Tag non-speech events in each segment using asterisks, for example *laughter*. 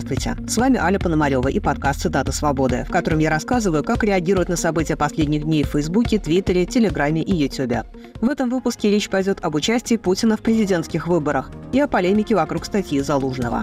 Здравствуйте, с вами Аля Пономарева и подкаст «Цитата свободы», в котором я рассказываю, как реагируют на события последних дней в Фейсбуке, Твиттере, Телеграме и Ютубе. В этом выпуске речь пойдет об участии Путина в президентских выборах и о полемике вокруг статьи Залужного.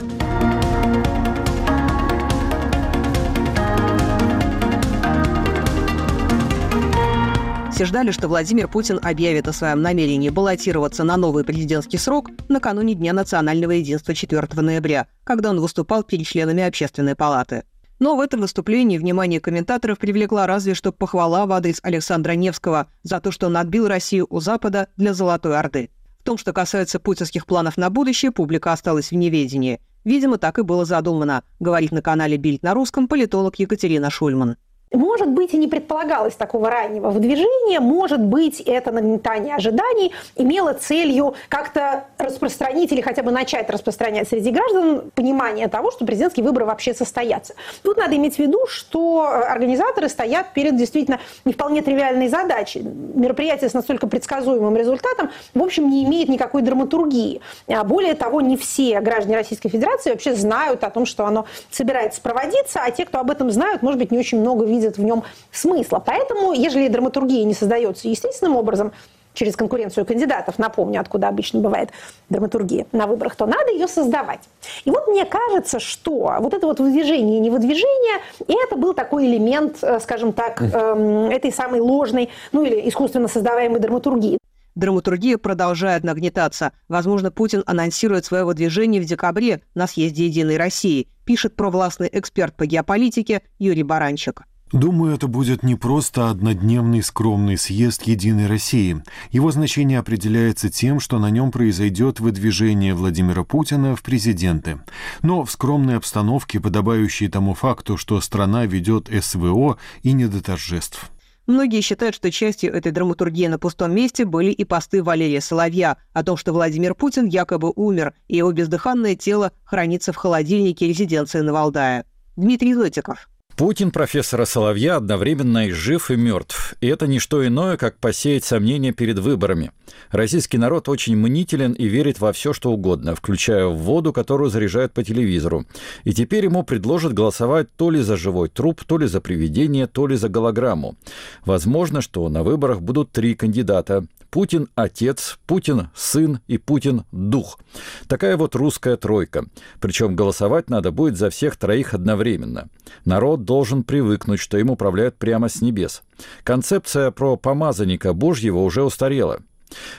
Все ждали, что Владимир Путин объявит о своем намерении баллотироваться на новый президентский срок накануне Дня национального единства 4 ноября, когда он выступал перед членами Общественной палаты. Но в этом выступлении внимание комментаторов привлекла разве что похвала в адрес Александра Невского за то, что он отбил Россию у Запада для Золотой Орды. В том, что касается путинских планов на будущее, публика осталась в неведении. Видимо, так и было задумано, говорит на канале Бильд на русском политолог Екатерина Шульман. Может быть, и не предполагалось такого раннего выдвижения, может быть, это нагнетание ожиданий имело целью как-то распространить или хотя бы начать распространять среди граждан понимание того, что президентские выборы вообще состоятся. Тут надо иметь в виду, что организаторы стоят перед действительно не вполне тривиальной задачей. Мероприятие с настолько предсказуемым результатом, в общем, не имеет никакой драматургии. А более того, не все граждане Российской Федерации вообще знают о том, что оно собирается проводиться, а те, кто об этом знают, может быть, не очень много видят видят в нем смысла. Поэтому, ежели драматургия не создается естественным образом, через конкуренцию кандидатов, напомню, откуда обычно бывает драматургия на выборах, то надо ее создавать. И вот мне кажется, что вот это вот выдвижение и невыдвижение, это был такой элемент, э, скажем так, эм, этой самой ложной, ну или искусственно создаваемой драматургии. Драматургия продолжает нагнетаться. Возможно, Путин анонсирует свое выдвижение в декабре на съезде «Единой России», пишет провластный эксперт по геополитике Юрий Баранчик. Думаю, это будет не просто однодневный скромный съезд Единой России. Его значение определяется тем, что на нем произойдет выдвижение Владимира Путина в президенты. Но в скромной обстановке, подобающей тому факту, что страна ведет СВО и не до торжеств. Многие считают, что частью этой драматургии на пустом месте были и посты Валерия Соловья о том, что Владимир Путин якобы умер, и его бездыханное тело хранится в холодильнике резиденции на Валдае. Дмитрий Зотиков. Путин профессора Соловья одновременно и жив, и мертв. И это не что иное, как посеять сомнения перед выборами. Российский народ очень мнителен и верит во все, что угодно, включая в воду, которую заряжают по телевизору. И теперь ему предложат голосовать то ли за живой труп, то ли за привидение, то ли за голограмму. Возможно, что на выборах будут три кандидата. Путин – отец, Путин – сын и Путин – дух. Такая вот русская тройка. Причем голосовать надо будет за всех троих одновременно. Народ должен привыкнуть, что им управляют прямо с небес. Концепция про помазанника Божьего уже устарела.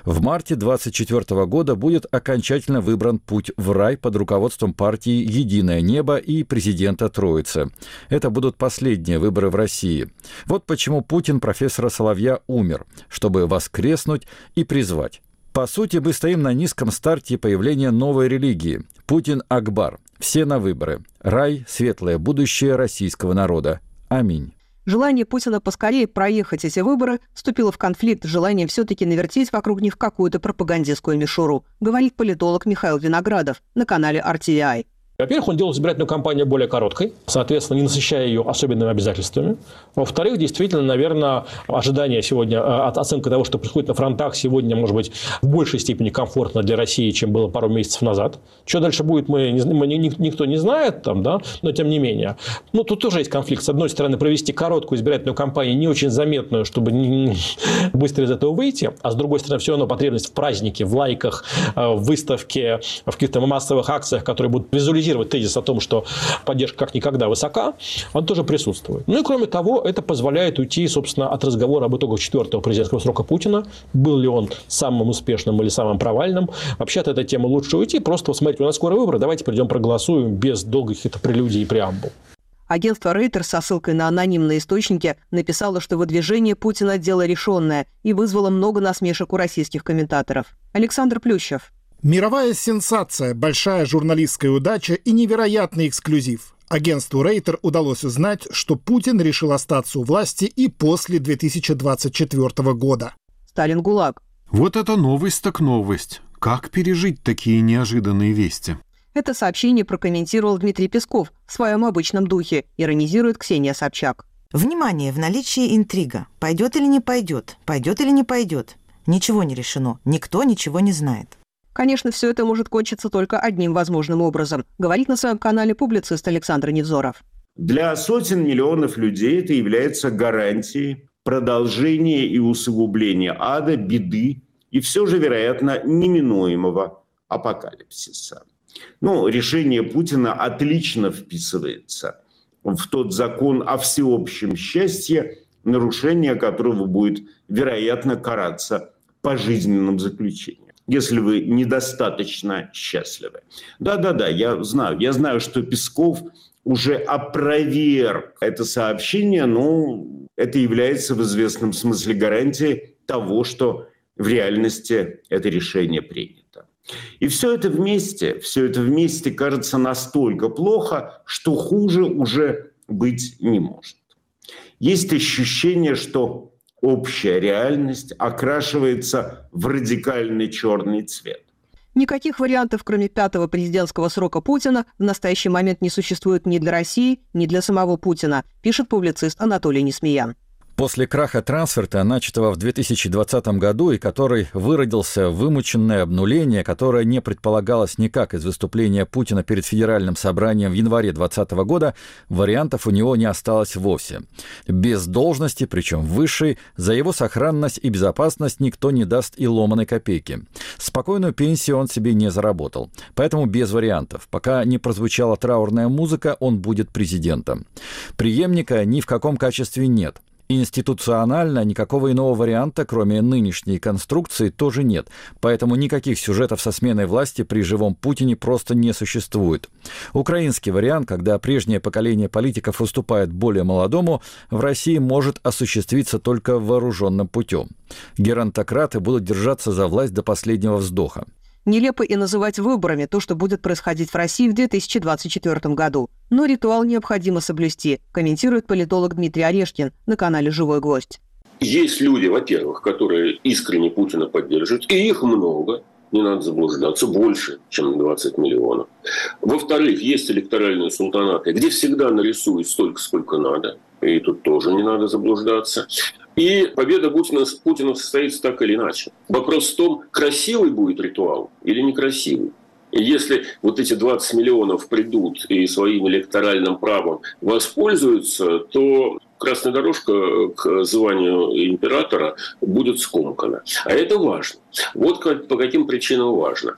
В марте 2024 года будет окончательно выбран путь в рай под руководством партии «Единое небо» и президента Троицы. Это будут последние выборы в России. Вот почему Путин профессора Соловья умер, чтобы воскреснуть и призвать. По сути, мы стоим на низком старте появления новой религии. Путин Акбар. Все на выборы. Рай – светлое будущее российского народа. Аминь. Желание Путина поскорее проехать эти выборы вступило в конфликт с желанием все-таки навертеть вокруг них какую-то пропагандистскую мишуру, говорит политолог Михаил Виноградов на канале RTI. Во-первых, он делал избирательную кампанию более короткой, соответственно, не насыщая ее особенными обязательствами. Во-вторых, действительно, наверное, ожидание сегодня, э, оценка того, что происходит на фронтах, сегодня, может быть, в большей степени комфортно для России, чем было пару месяцев назад. Что дальше будет, мы, мы никто не знает, там, да, но тем не менее. Ну, тут тоже есть конфликт. С одной стороны, провести короткую избирательную кампанию, не очень заметную, чтобы *laughs* быстро из этого выйти, а с другой стороны, все равно потребность в празднике, в лайках, э, в выставке, в каких-то массовых акциях, которые будут визуализировать актуализировать тезис о том, что поддержка как никогда высока, он тоже присутствует. Ну и кроме того, это позволяет уйти, собственно, от разговора об итогах четвертого президентского срока Путина. Был ли он самым успешным или самым провальным. Вообще от этой темы лучше уйти. Просто, смотрите, у нас скоро выборы, давайте придем проголосуем без долгих каких-то прелюдий и преамбул. Агентство Рейтер со ссылкой на анонимные источники написало, что выдвижение Путина – дело решенное и вызвало много насмешек у российских комментаторов. Александр Плющев. Мировая сенсация, большая журналистская удача и невероятный эксклюзив. Агентству Рейтер удалось узнать, что Путин решил остаться у власти и после 2024 года. Сталин ГУЛАГ. Вот это новость так новость. Как пережить такие неожиданные вести? Это сообщение прокомментировал Дмитрий Песков в своем обычном духе, иронизирует Ксения Собчак. Внимание, в наличии интрига. Пойдет или не пойдет? Пойдет или не пойдет? Ничего не решено. Никто ничего не знает. Конечно, все это может кончиться только одним возможным образом, говорит на своем канале публицист Александр Невзоров. Для сотен миллионов людей это является гарантией продолжения и усугубления ада, беды и все же, вероятно, неминуемого апокалипсиса. Ну, решение Путина отлично вписывается в тот закон о всеобщем счастье, нарушение которого будет, вероятно, караться пожизненным заключением если вы недостаточно счастливы. Да-да-да, я знаю. Я знаю, что Песков уже опроверг это сообщение, но это является в известном смысле гарантией того, что в реальности это решение принято. И все это вместе, все это вместе кажется настолько плохо, что хуже уже быть не может. Есть ощущение, что общая реальность окрашивается в радикальный черный цвет. Никаких вариантов, кроме пятого президентского срока Путина, в настоящий момент не существует ни для России, ни для самого Путина, пишет публицист Анатолий Несмеян. После краха трансферта, начатого в 2020 году и который выродился в вымученное обнуление, которое не предполагалось никак из выступления Путина перед Федеральным собранием в январе 2020 года, вариантов у него не осталось вовсе. Без должности, причем высшей, за его сохранность и безопасность никто не даст и ломаной копейки. Спокойную пенсию он себе не заработал. Поэтому без вариантов. Пока не прозвучала траурная музыка, он будет президентом. Приемника ни в каком качестве нет. Институционально никакого иного варианта, кроме нынешней конструкции, тоже нет, поэтому никаких сюжетов со сменой власти при живом Путине просто не существует. Украинский вариант, когда прежнее поколение политиков уступает более молодому, в России может осуществиться только вооруженным путем. Геронтократы будут держаться за власть до последнего вздоха. Нелепо и называть выборами то, что будет происходить в России в 2024 году. Но ритуал необходимо соблюсти, комментирует политолог Дмитрий Орешкин на канале «Живой гвоздь». Есть люди, во-первых, которые искренне Путина поддерживают, и их много, не надо заблуждаться, больше, чем 20 миллионов. Во-вторых, есть электоральные султанаты, где всегда нарисуют столько, сколько надо, и тут тоже не надо заблуждаться. И победа Путина, Путина состоится так или иначе. Вопрос в том, красивый будет ритуал или некрасивый. И если вот эти 20 миллионов придут и своим электоральным правом воспользуются, то красная дорожка к званию императора будет скомкана. А это важно. Вот по каким причинам важно.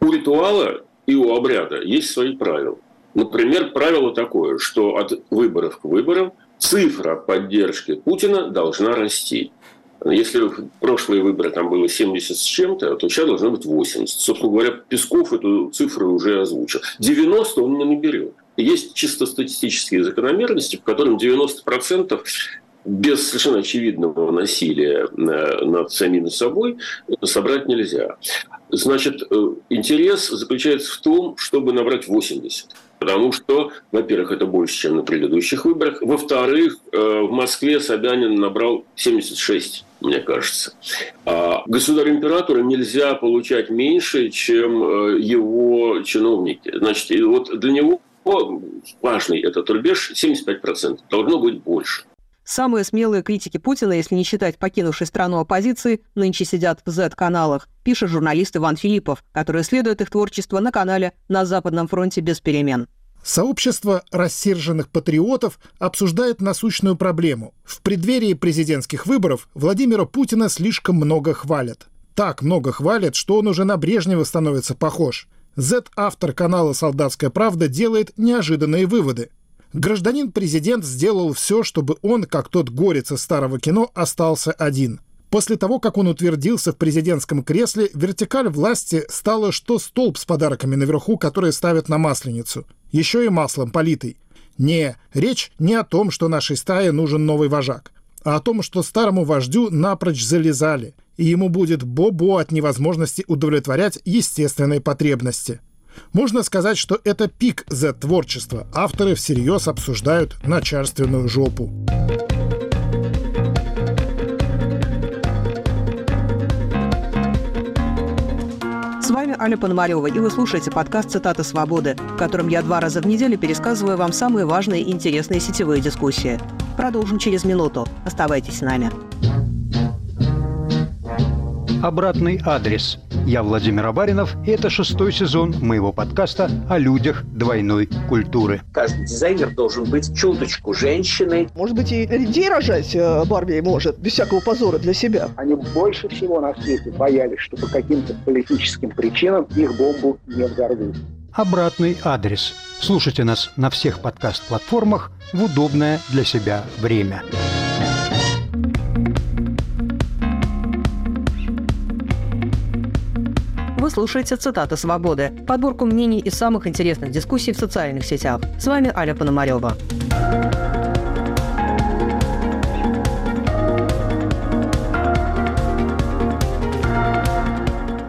У ритуала и у обряда есть свои правила. Например, правило такое, что от выборов к выборам цифра поддержки Путина должна расти. Если в прошлые выборы там было 70 с чем-то, то сейчас должно быть 80. Собственно говоря, Песков эту цифру уже озвучил. 90 он не наберет. Есть чисто статистические закономерности, в котором 90% без совершенно очевидного насилия э, над самим собой собрать нельзя. Значит, э, интерес заключается в том, чтобы набрать 80. Потому что, во-первых, это больше, чем на предыдущих выборах. Во-вторых, э, в Москве Собянин набрал 76, мне кажется. А государю-императору нельзя получать меньше, чем его чиновники. Значит, и вот для него важный этот рубеж 75%. Должно быть больше. Самые смелые критики Путина, если не считать покинувшей страну оппозиции, нынче сидят в Z-каналах, пишет журналист Иван Филиппов, который исследует их творчество на канале «На Западном фронте без перемен». Сообщество рассерженных патриотов обсуждает насущную проблему. В преддверии президентских выборов Владимира Путина слишком много хвалят. Так много хвалят, что он уже на Брежнева становится похож. Z-автор канала «Солдатская правда» делает неожиданные выводы. Гражданин-президент сделал все, чтобы он, как тот горец из старого кино, остался один. После того, как он утвердился в президентском кресле, вертикаль власти стала что столб с подарками наверху, которые ставят на масленицу. Еще и маслом политый. Не, речь не о том, что нашей стае нужен новый вожак, а о том, что старому вождю напрочь залезали, и ему будет бо-бо от невозможности удовлетворять естественные потребности – можно сказать, что это пик Z-творчества. Авторы всерьез обсуждают начальственную жопу. С Аля Пономарева, и вы слушаете подкаст «Цитаты свободы», в котором я два раза в неделю пересказываю вам самые важные и интересные сетевые дискуссии. Продолжим через минуту. Оставайтесь с нами. Обратный адрес – Я Владимир Абаринов, и это шестой сезон моего подкаста о людях двойной культуры. Каждый дизайнер должен быть чуточку женщиной. Может быть, и людей рожать э, Барби может, без всякого позора для себя. Они больше всего на свете боялись, что по каким-то политическим причинам их бомбу не взорвут. Обратный адрес. Слушайте нас на всех подкаст-платформах в удобное для себя время. Вы слушаете «Цитаты свободы» – подборку мнений из самых интересных дискуссий в социальных сетях. С вами Аля Пономарева.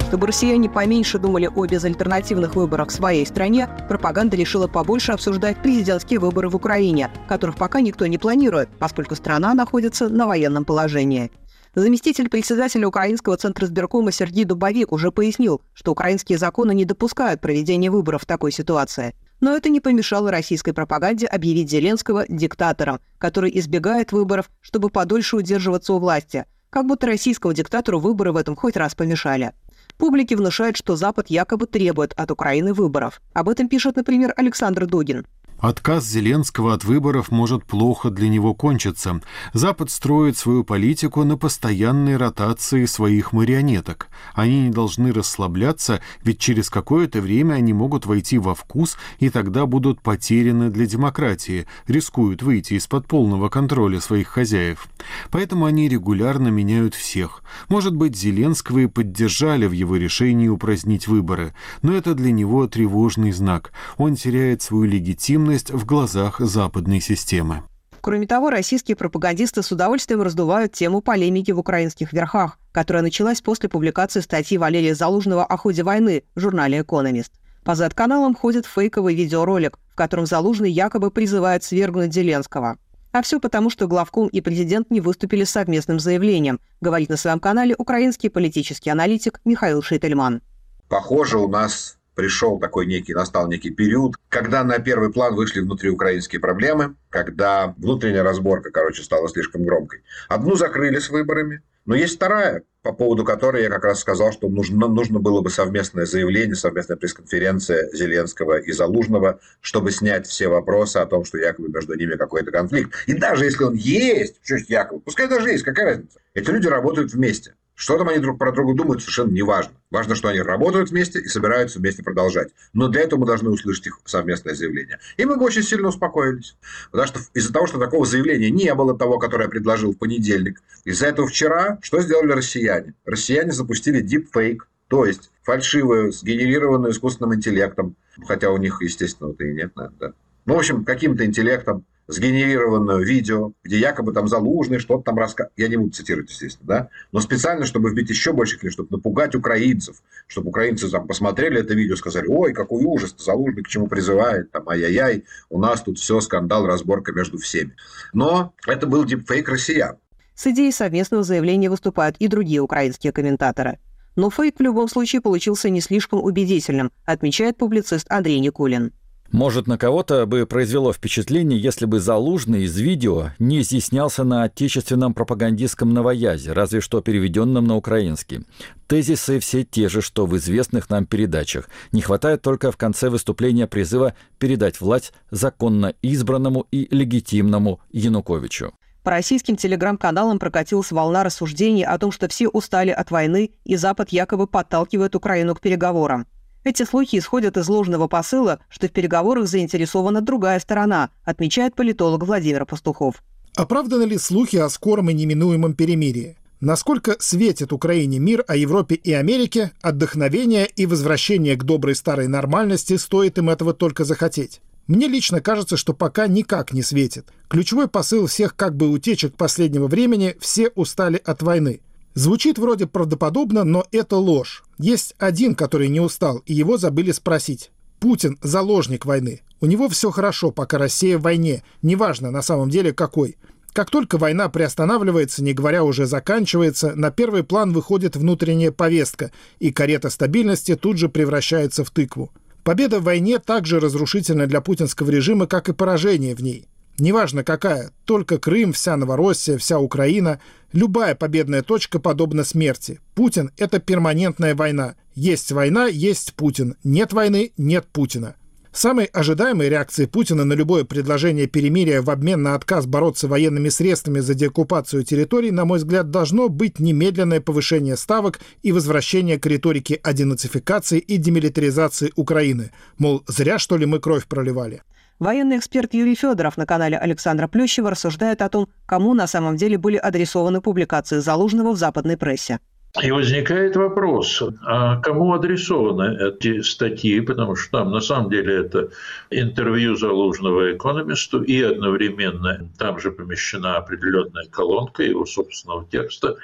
Чтобы россияне поменьше думали о безальтернативных выборах в своей стране, пропаганда решила побольше обсуждать президентские выборы в Украине, которых пока никто не планирует, поскольку страна находится на военном положении. Заместитель председателя Украинского центра сберкома Сергей Дубовик уже пояснил, что украинские законы не допускают проведения выборов в такой ситуации. Но это не помешало российской пропаганде объявить Зеленского диктатором, который избегает выборов, чтобы подольше удерживаться у власти, как будто российского диктатору выборы в этом хоть раз помешали. Публике внушают, что Запад якобы требует от Украины выборов. Об этом пишет, например, Александр Дугин. Отказ Зеленского от выборов может плохо для него кончиться. Запад строит свою политику на постоянной ротации своих марионеток. Они не должны расслабляться, ведь через какое-то время они могут войти во вкус и тогда будут потеряны для демократии, рискуют выйти из-под полного контроля своих хозяев. Поэтому они регулярно меняют всех. Может быть, Зеленского и поддержали в его решении упразднить выборы, но это для него тревожный знак. Он теряет свою легитимность в глазах западной системы. Кроме того, российские пропагандисты с удовольствием раздувают тему полемики в украинских верхах, которая началась после публикации статьи Валерия Залужного о ходе войны в журнале «Экономист». По Z-каналам ходит фейковый видеоролик, в котором Залужный якобы призывает свергнуть Зеленского. А все потому, что главком и президент не выступили с совместным заявлением, говорит на своем канале украинский политический аналитик Михаил Шейтельман. Похоже, у нас пришел такой некий, настал некий период, когда на первый план вышли внутриукраинские проблемы, когда внутренняя разборка, короче, стала слишком громкой. Одну закрыли с выборами, но есть вторая, по поводу которой я как раз сказал, что нужно, нужно было бы совместное заявление, совместная пресс-конференция Зеленского и Залужного, чтобы снять все вопросы о том, что якобы между ними какой-то конфликт. И даже если он есть, что якобы, пускай даже есть, какая разница. Эти люди работают вместе. Что там они друг про друга думают, совершенно не важно. Важно, что они работают вместе и собираются вместе продолжать. Но для этого мы должны услышать их совместное заявление. И мы бы очень сильно успокоились. Потому что из-за того, что такого заявления не было, того, которое я предложил в понедельник, из-за этого вчера что сделали россияне? Россияне запустили deepfake, то есть фальшивую, сгенерированную искусственным интеллектом, хотя у них, естественно, это и нет, наверное, да. Ну, в общем, каким-то интеллектом сгенерированное видео, где якобы там Залужный что-то там рассказывает. Я не буду цитировать, естественно, да? Но специально, чтобы вбить еще больше клиентов, чтобы напугать украинцев, чтобы украинцы там посмотрели это видео, сказали, ой, какой ужас, Залужный к чему призывает, там, ай-яй-яй, у нас тут все, скандал, разборка между всеми. Но это был дипфейк россиян. С идеей совместного заявления выступают и другие украинские комментаторы. Но фейк в любом случае получился не слишком убедительным, отмечает публицист Андрей Никулин. Может, на кого-то бы произвело впечатление, если бы Залужный из видео не изъяснялся на отечественном пропагандистском новоязе, разве что переведенном на украинский. Тезисы все те же, что в известных нам передачах. Не хватает только в конце выступления призыва передать власть законно избранному и легитимному Януковичу. По российским телеграм-каналам прокатилась волна рассуждений о том, что все устали от войны, и Запад якобы подталкивает Украину к переговорам. Эти слухи исходят из ложного посыла, что в переговорах заинтересована другая сторона, отмечает политолог Владимир Пастухов. Оправданы ли слухи о скором и неминуемом перемирии? Насколько светит Украине мир о Европе и Америке, отдохновение и возвращение к доброй старой нормальности стоит им этого только захотеть? Мне лично кажется, что пока никак не светит. Ключевой посыл всех как бы утечек последнего времени – все устали от войны – Звучит вроде правдоподобно, но это ложь. Есть один, который не устал, и его забыли спросить. Путин – заложник войны. У него все хорошо, пока Россия в войне. Неважно на самом деле какой. Как только война приостанавливается, не говоря уже заканчивается, на первый план выходит внутренняя повестка, и карета стабильности тут же превращается в тыкву. Победа в войне также разрушительна для путинского режима, как и поражение в ней. Неважно какая, только Крым, вся Новороссия, вся Украина, любая победная точка подобна смерти. Путин – это перманентная война, Есть война, есть Путин. Нет войны, нет Путина. Самой ожидаемой реакцией Путина на любое предложение перемирия в обмен на отказ бороться военными средствами за деоккупацию территорий, на мой взгляд, должно быть немедленное повышение ставок и возвращение к риторике о и демилитаризации Украины. Мол, зря что ли мы кровь проливали. Военный эксперт Юрий Федоров на канале Александра Плющева рассуждает о том, кому на самом деле были адресованы публикации Залужного в западной прессе. И возникает вопрос, а кому адресованы эти статьи, потому что там на самом деле это интервью Залужного экономисту и одновременно там же помещена определенная колонка его собственного текста,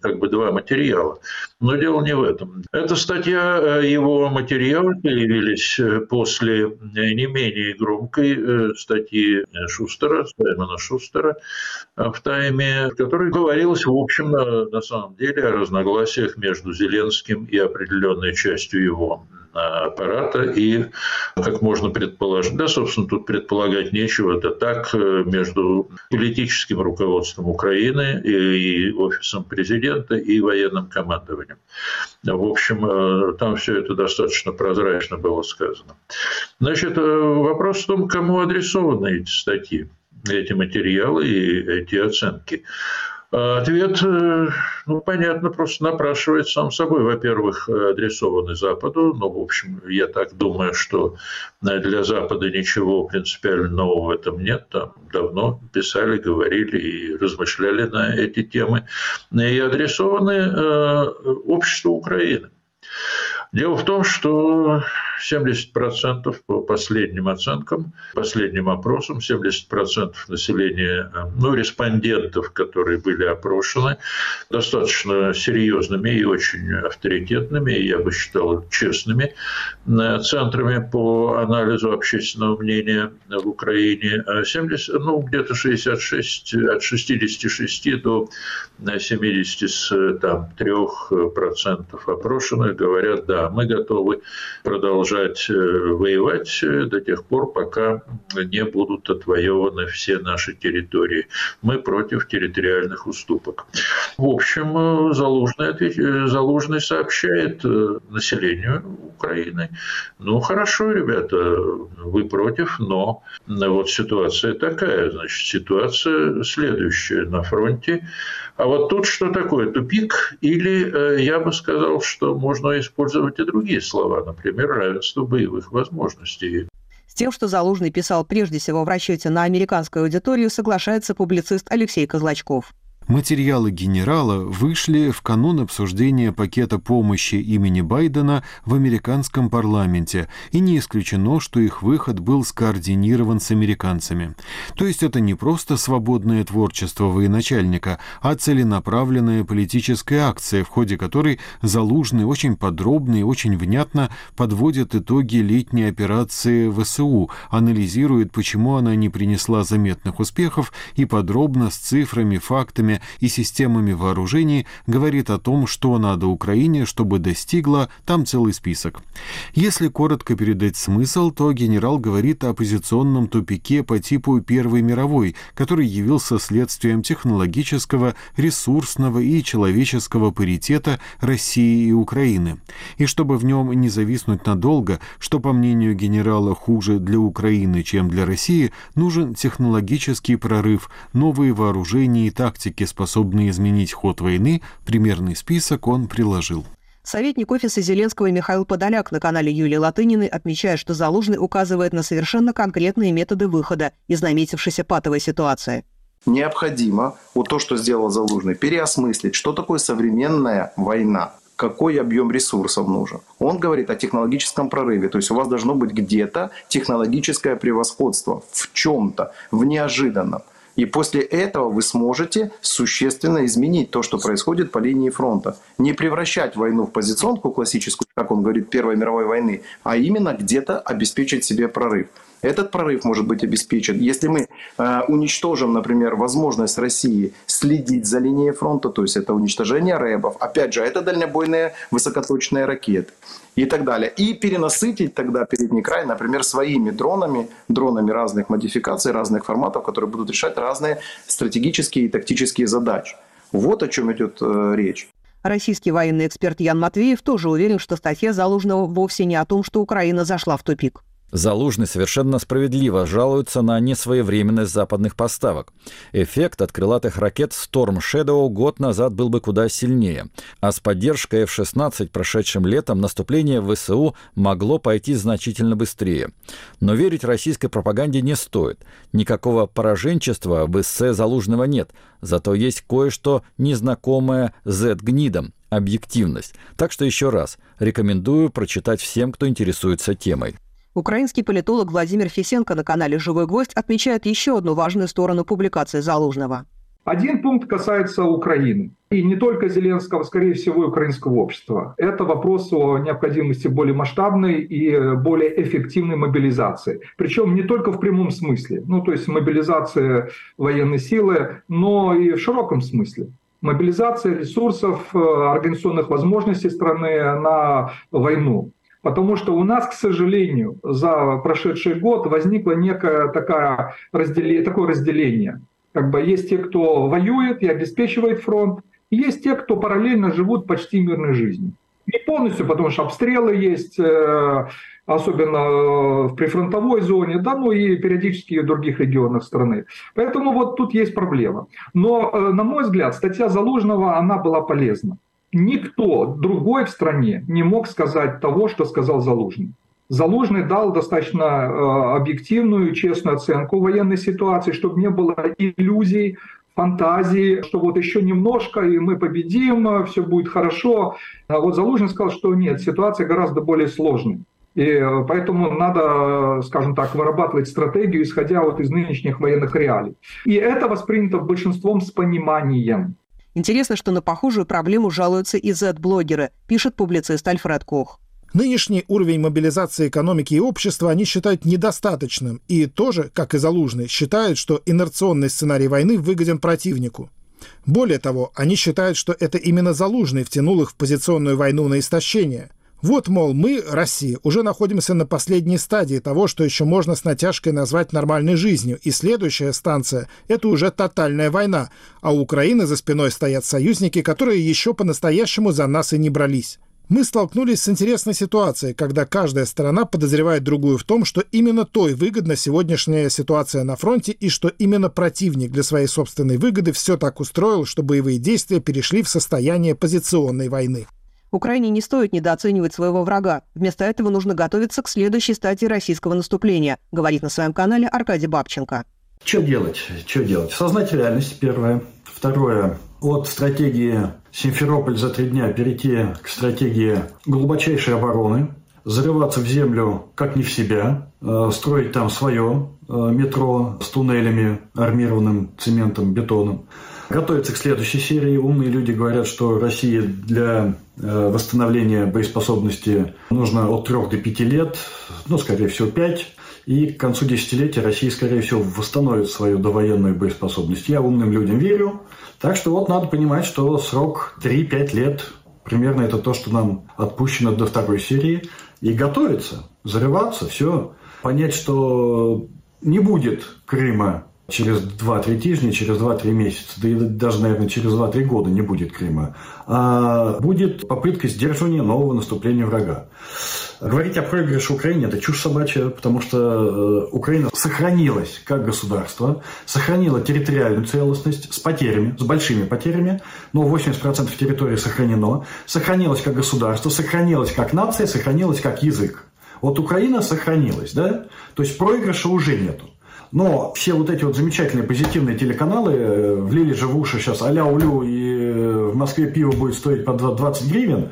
как бы два материала. Но дело не в этом. Эта статья, э, его материалы появились э, после не менее громкой э, статьи Шустера, Саймона Шустера в «Тайме», в которой говорилось, в общем, на самом деле о разнообразии разногласиях между Зеленским и определенной частью его аппарата и, как можно предположить, да, собственно, тут предполагать нечего, это так э, между политическим руководством Украины и офисом президента и военным командованием. В общем, э, там все это достаточно прозрачно было сказано. Значит, э, вопрос в том, кому адресованы эти статьи, эти материалы и эти оценки. А ответ, э, ну, понятно, просто напрашивает сам собой. Во-первых, адресованный Западу. Ну, в общем, я так думаю, что для Запада ничего принципиально нового в этом нет. Там давно писали, говорили и размышляли на эти темы. И адресованы э, обществу Украины. Дело в том, что 70% по последним оценкам, последним опросам, 70% населения, ну, респондентов, которые были опрошены, достаточно серьезными и очень авторитетными, я бы считал, честными центрами по анализу общественного мнения в Украине. 70, ну, где-то 66, от 66 до 73% опрошенных говорят, да, мы готовы продолжать продолжать э, воевать э, до тех пор, пока не будут отвоеваны все наши территории. Мы против территориальных уступок. В общем, э, Залужный, Залужный сообщает населению Украины, ну хорошо, ребята, вы против, но вот ситуация такая, значит, ситуация следующая на фронте. А вот тут что такое? Тупик? Или я бы сказал, что можно использовать и другие слова, например, равенство боевых возможностей. С тем, что Залужный писал прежде всего в расчете на американскую аудиторию, соглашается публицист Алексей Козлачков. Материалы генерала вышли в канун обсуждения пакета помощи имени Байдена в американском парламенте, и не исключено, что их выход был скоординирован с американцами. То есть это не просто свободное творчество военачальника, а целенаправленная политическая акция, в ходе которой Залужный очень подробно и очень внятно подводит итоги летней операции ВСУ, анализирует, почему она не принесла заметных успехов и подробно с цифрами, фактами, и системами вооружений говорит о том, что надо Украине, чтобы достигла, там целый список. Если коротко передать смысл, то генерал говорит о оппозиционном тупике по типу Первой мировой, который явился следствием технологического, ресурсного и человеческого паритета России и Украины. И чтобы в нем не зависнуть надолго, что, по мнению генерала, хуже для Украины, чем для России, нужен технологический прорыв, новые вооружения и тактики, способные изменить ход войны, примерный список он приложил. Советник офиса Зеленского Михаил Подоляк на канале Юлии Латыниной отмечает, что Залужный указывает на совершенно конкретные методы выхода из наметившейся патовой ситуации. Необходимо вот то, что сделал Залужный, переосмыслить, что такое современная война какой объем ресурсов нужен. Он говорит о технологическом прорыве, то есть у вас должно быть где-то технологическое превосходство в чем-то, в неожиданном. И после этого вы сможете существенно изменить то, что происходит по линии фронта. Не превращать войну в позиционку классическую, как он говорит, Первой мировой войны, а именно где-то обеспечить себе прорыв. Этот прорыв может быть обеспечен, если мы э, уничтожим, например, возможность России следить за линией фронта, то есть это уничтожение рэбов, опять же, это дальнобойные высокоточные ракеты и так далее. И перенасытить тогда передний край, например, своими дронами, дронами разных модификаций, разных форматов, которые будут решать разные стратегические и тактические задачи. Вот о чем идет э, речь. Российский военный эксперт Ян Матвеев тоже уверен, что статья Залужного вовсе не о том, что Украина зашла в тупик. Залужный совершенно справедливо жалуется на несвоевременность западных поставок. Эффект от крылатых ракет Storm Shadow год назад был бы куда сильнее. А с поддержкой F-16 прошедшим летом наступление в ВСУ могло пойти значительно быстрее. Но верить российской пропаганде не стоит. Никакого пораженчества в эссе Залужного нет. Зато есть кое-что незнакомое Z-гнидом – объективность. Так что еще раз рекомендую прочитать всем, кто интересуется темой. Украинский политолог Владимир Фисенко на канале «Живой гвоздь» отмечает еще одну важную сторону публикации Залужного. Один пункт касается Украины. И не только Зеленского, скорее всего, и украинского общества. Это вопрос о необходимости более масштабной и более эффективной мобилизации. Причем не только в прямом смысле, ну то есть мобилизация военной силы, но и в широком смысле мобилизация ресурсов, э, организационных возможностей страны на войну. Потому что у нас, к сожалению, за прошедший год возникло некое такое разделение, такое разделение. Как бы есть те, кто воюет и обеспечивает фронт, и есть те, кто параллельно живут почти мирной жизнью. Не полностью, потому что обстрелы есть, э, особенно э, в прифронтовой зоне, да, ну и периодически в других регионах страны. Поэтому вот тут есть проблема. Но, э, на мой взгляд, статья Залужного, она была полезна никто другой в стране не мог сказать того, что сказал Залужный. Залужный дал достаточно э, объективную, честную оценку военной ситуации, чтобы не было иллюзий, фантазии, что вот еще немножко, и мы победим, все будет хорошо. А вот Залужный сказал, что нет, ситуация гораздо более сложная. И э, поэтому надо, скажем так, вырабатывать стратегию, исходя вот из нынешних военных реалий. И это воспринято большинством с пониманием. Интересно, что на похожую проблему жалуются и Z-блогеры, пишет публицист Альфред Кох. Нынешний уровень мобилизации экономики и общества они считают недостаточным и тоже, как и Залужный, считают, что инерционный сценарий войны выгоден противнику. Более того, они считают, что это именно Залужный втянул их в позиционную войну на истощение – вот, мол, мы, Россия, уже находимся на последней стадии того, что еще можно с натяжкой назвать нормальной жизнью, и следующая станция – это уже тотальная война, а у Украины за спиной стоят союзники, которые еще по-настоящему за нас и не брались. Мы столкнулись с интересной ситуацией, когда каждая сторона подозревает другую в том, что именно той выгодна сегодняшняя ситуация на фронте и что именно противник для своей собственной выгоды все так устроил, что боевые действия перешли в состояние позиционной войны. Украине не стоит недооценивать своего врага. Вместо этого нужно готовиться к следующей стадии российского наступления, говорит на своем канале Аркадий Бабченко. Что делать? Что делать? Сознать реальность, первое. Второе. От стратегии Симферополь за три дня перейти к стратегии глубочайшей обороны, зарываться в землю как не в себя, э, строить там свое э, метро с туннелями, армированным цементом, бетоном. Готовиться к следующей серии. Умные люди говорят, что России для э, восстановления боеспособности нужно от 3 до 5 лет, ну, скорее всего, 5. И к концу десятилетия Россия, скорее всего, восстановит свою довоенную боеспособность. Я умным людям верю. Так что вот надо понимать, что срок 3-5 лет примерно это то, что нам отпущено до второй серии. И готовиться, зарываться, все. Понять, что не будет Крыма через 2-3 тижня, через 2-3 месяца, да и даже, наверное, через 2-3 года не будет Крыма, а будет попытка сдерживания нового наступления врага. Говорить о проигрыше Украине – это чушь собачья, потому что э, Украина сохранилась как государство, сохранила территориальную целостность с потерями, с большими потерями, но 80% территории сохранено, сохранилась как государство, сохранилась как нация, сохранилась как язык. Вот Украина сохранилась, да? То есть проигрыша уже нету. Но все вот эти вот замечательные позитивные телеканалы э, влили же в уши сейчас а улю и э, в Москве пиво будет стоить по 20 гривен.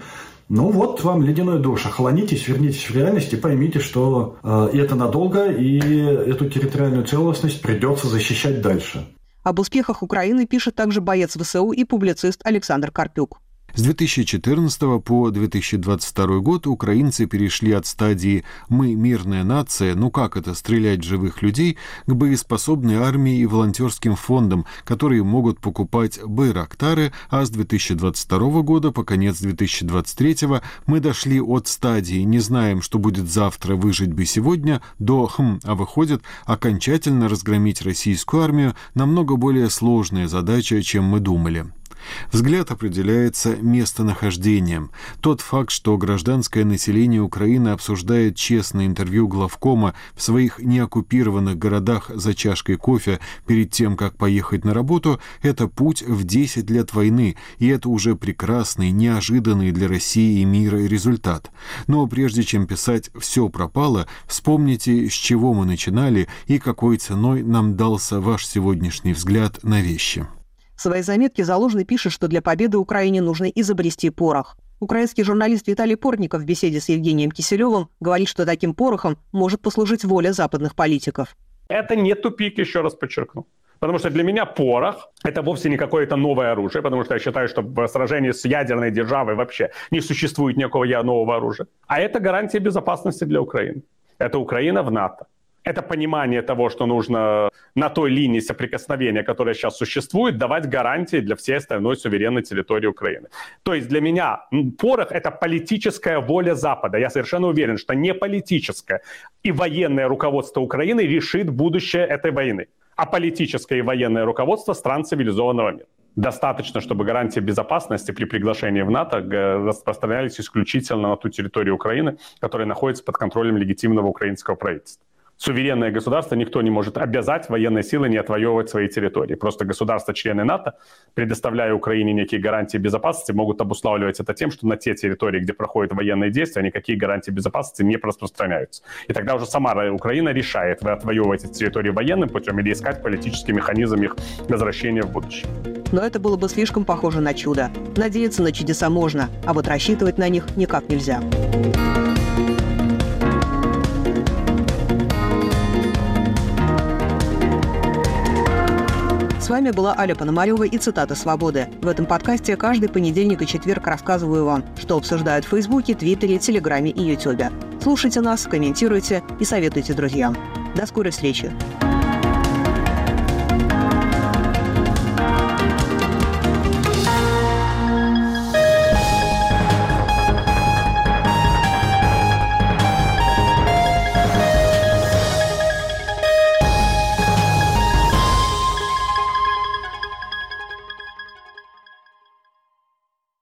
Ну вот вам ледяной душ, охлонитесь, вернитесь в реальность и поймите, что э, это надолго, и эту территориальную целостность придется защищать дальше. Об успехах Украины пишет также боец ВСУ и публицист Александр Карпюк. С 2014 по 2022 год украинцы перешли от стадии «мы мирная нация, ну как это, стрелять живых людей» к боеспособной армии и волонтерским фондам, которые могут покупать байрактары, а с 2022 года по конец 2023 мы дошли от стадии «не знаем, что будет завтра, выжить бы сегодня» до «хм, а выходит, окончательно разгромить российскую армию намного более сложная задача, чем мы думали. Взгляд определяется местонахождением. Тот факт, что гражданское население Украины обсуждает честное интервью главкома в своих неоккупированных городах за чашкой кофе перед тем, как поехать на работу, это путь в 10 лет войны, и это уже прекрасный, неожиданный для России и мира результат. Но прежде чем писать «все пропало», вспомните, с чего мы начинали и какой ценой нам дался ваш сегодняшний взгляд на вещи. В своей заметке Залужный пишет, что для победы Украине нужно изобрести порох. Украинский журналист Виталий Портников в беседе с Евгением Киселевым говорит, что таким порохом может послужить воля западных политиков. Это не тупик, еще раз подчеркну. Потому что для меня порох – это вовсе не какое-то новое оружие, потому что я считаю, что в сражении с ядерной державой вообще не существует никакого нового оружия. А это гарантия безопасности для Украины. Это Украина в НАТО это понимание того, что нужно на той линии соприкосновения, которая сейчас существует, давать гарантии для всей остальной суверенной территории Украины. То есть для меня порох – это политическая воля Запада. Я совершенно уверен, что не политическое и военное руководство Украины решит будущее этой войны, а политическое и военное руководство стран цивилизованного мира достаточно, чтобы гарантии безопасности при приглашении в НАТО распространялись исключительно на ту территорию Украины, которая находится под контролем легитимного украинского правительства суверенное государство никто не может обязать военной силы не отвоевывать свои территории. Просто государства-члены НАТО, предоставляя Украине некие гарантии безопасности, могут обуславливать это тем, что на те территории, где проходят военные действия, никакие гарантии безопасности не распространяются. И тогда уже сама Украина решает, вы отвоевываете территории военным путем или искать политический механизм их возвращения в будущем. Но это было бы слишком похоже на чудо. Надеяться на чудеса можно, а вот рассчитывать на них никак нельзя. С вами была Аля Пономарева и цитата «Свободы». В этом подкасте каждый понедельник и четверг рассказываю вам, что обсуждают в Фейсбуке, Твиттере, Телеграме и Ютубе. Слушайте нас, комментируйте и советуйте друзьям. До скорой встречи!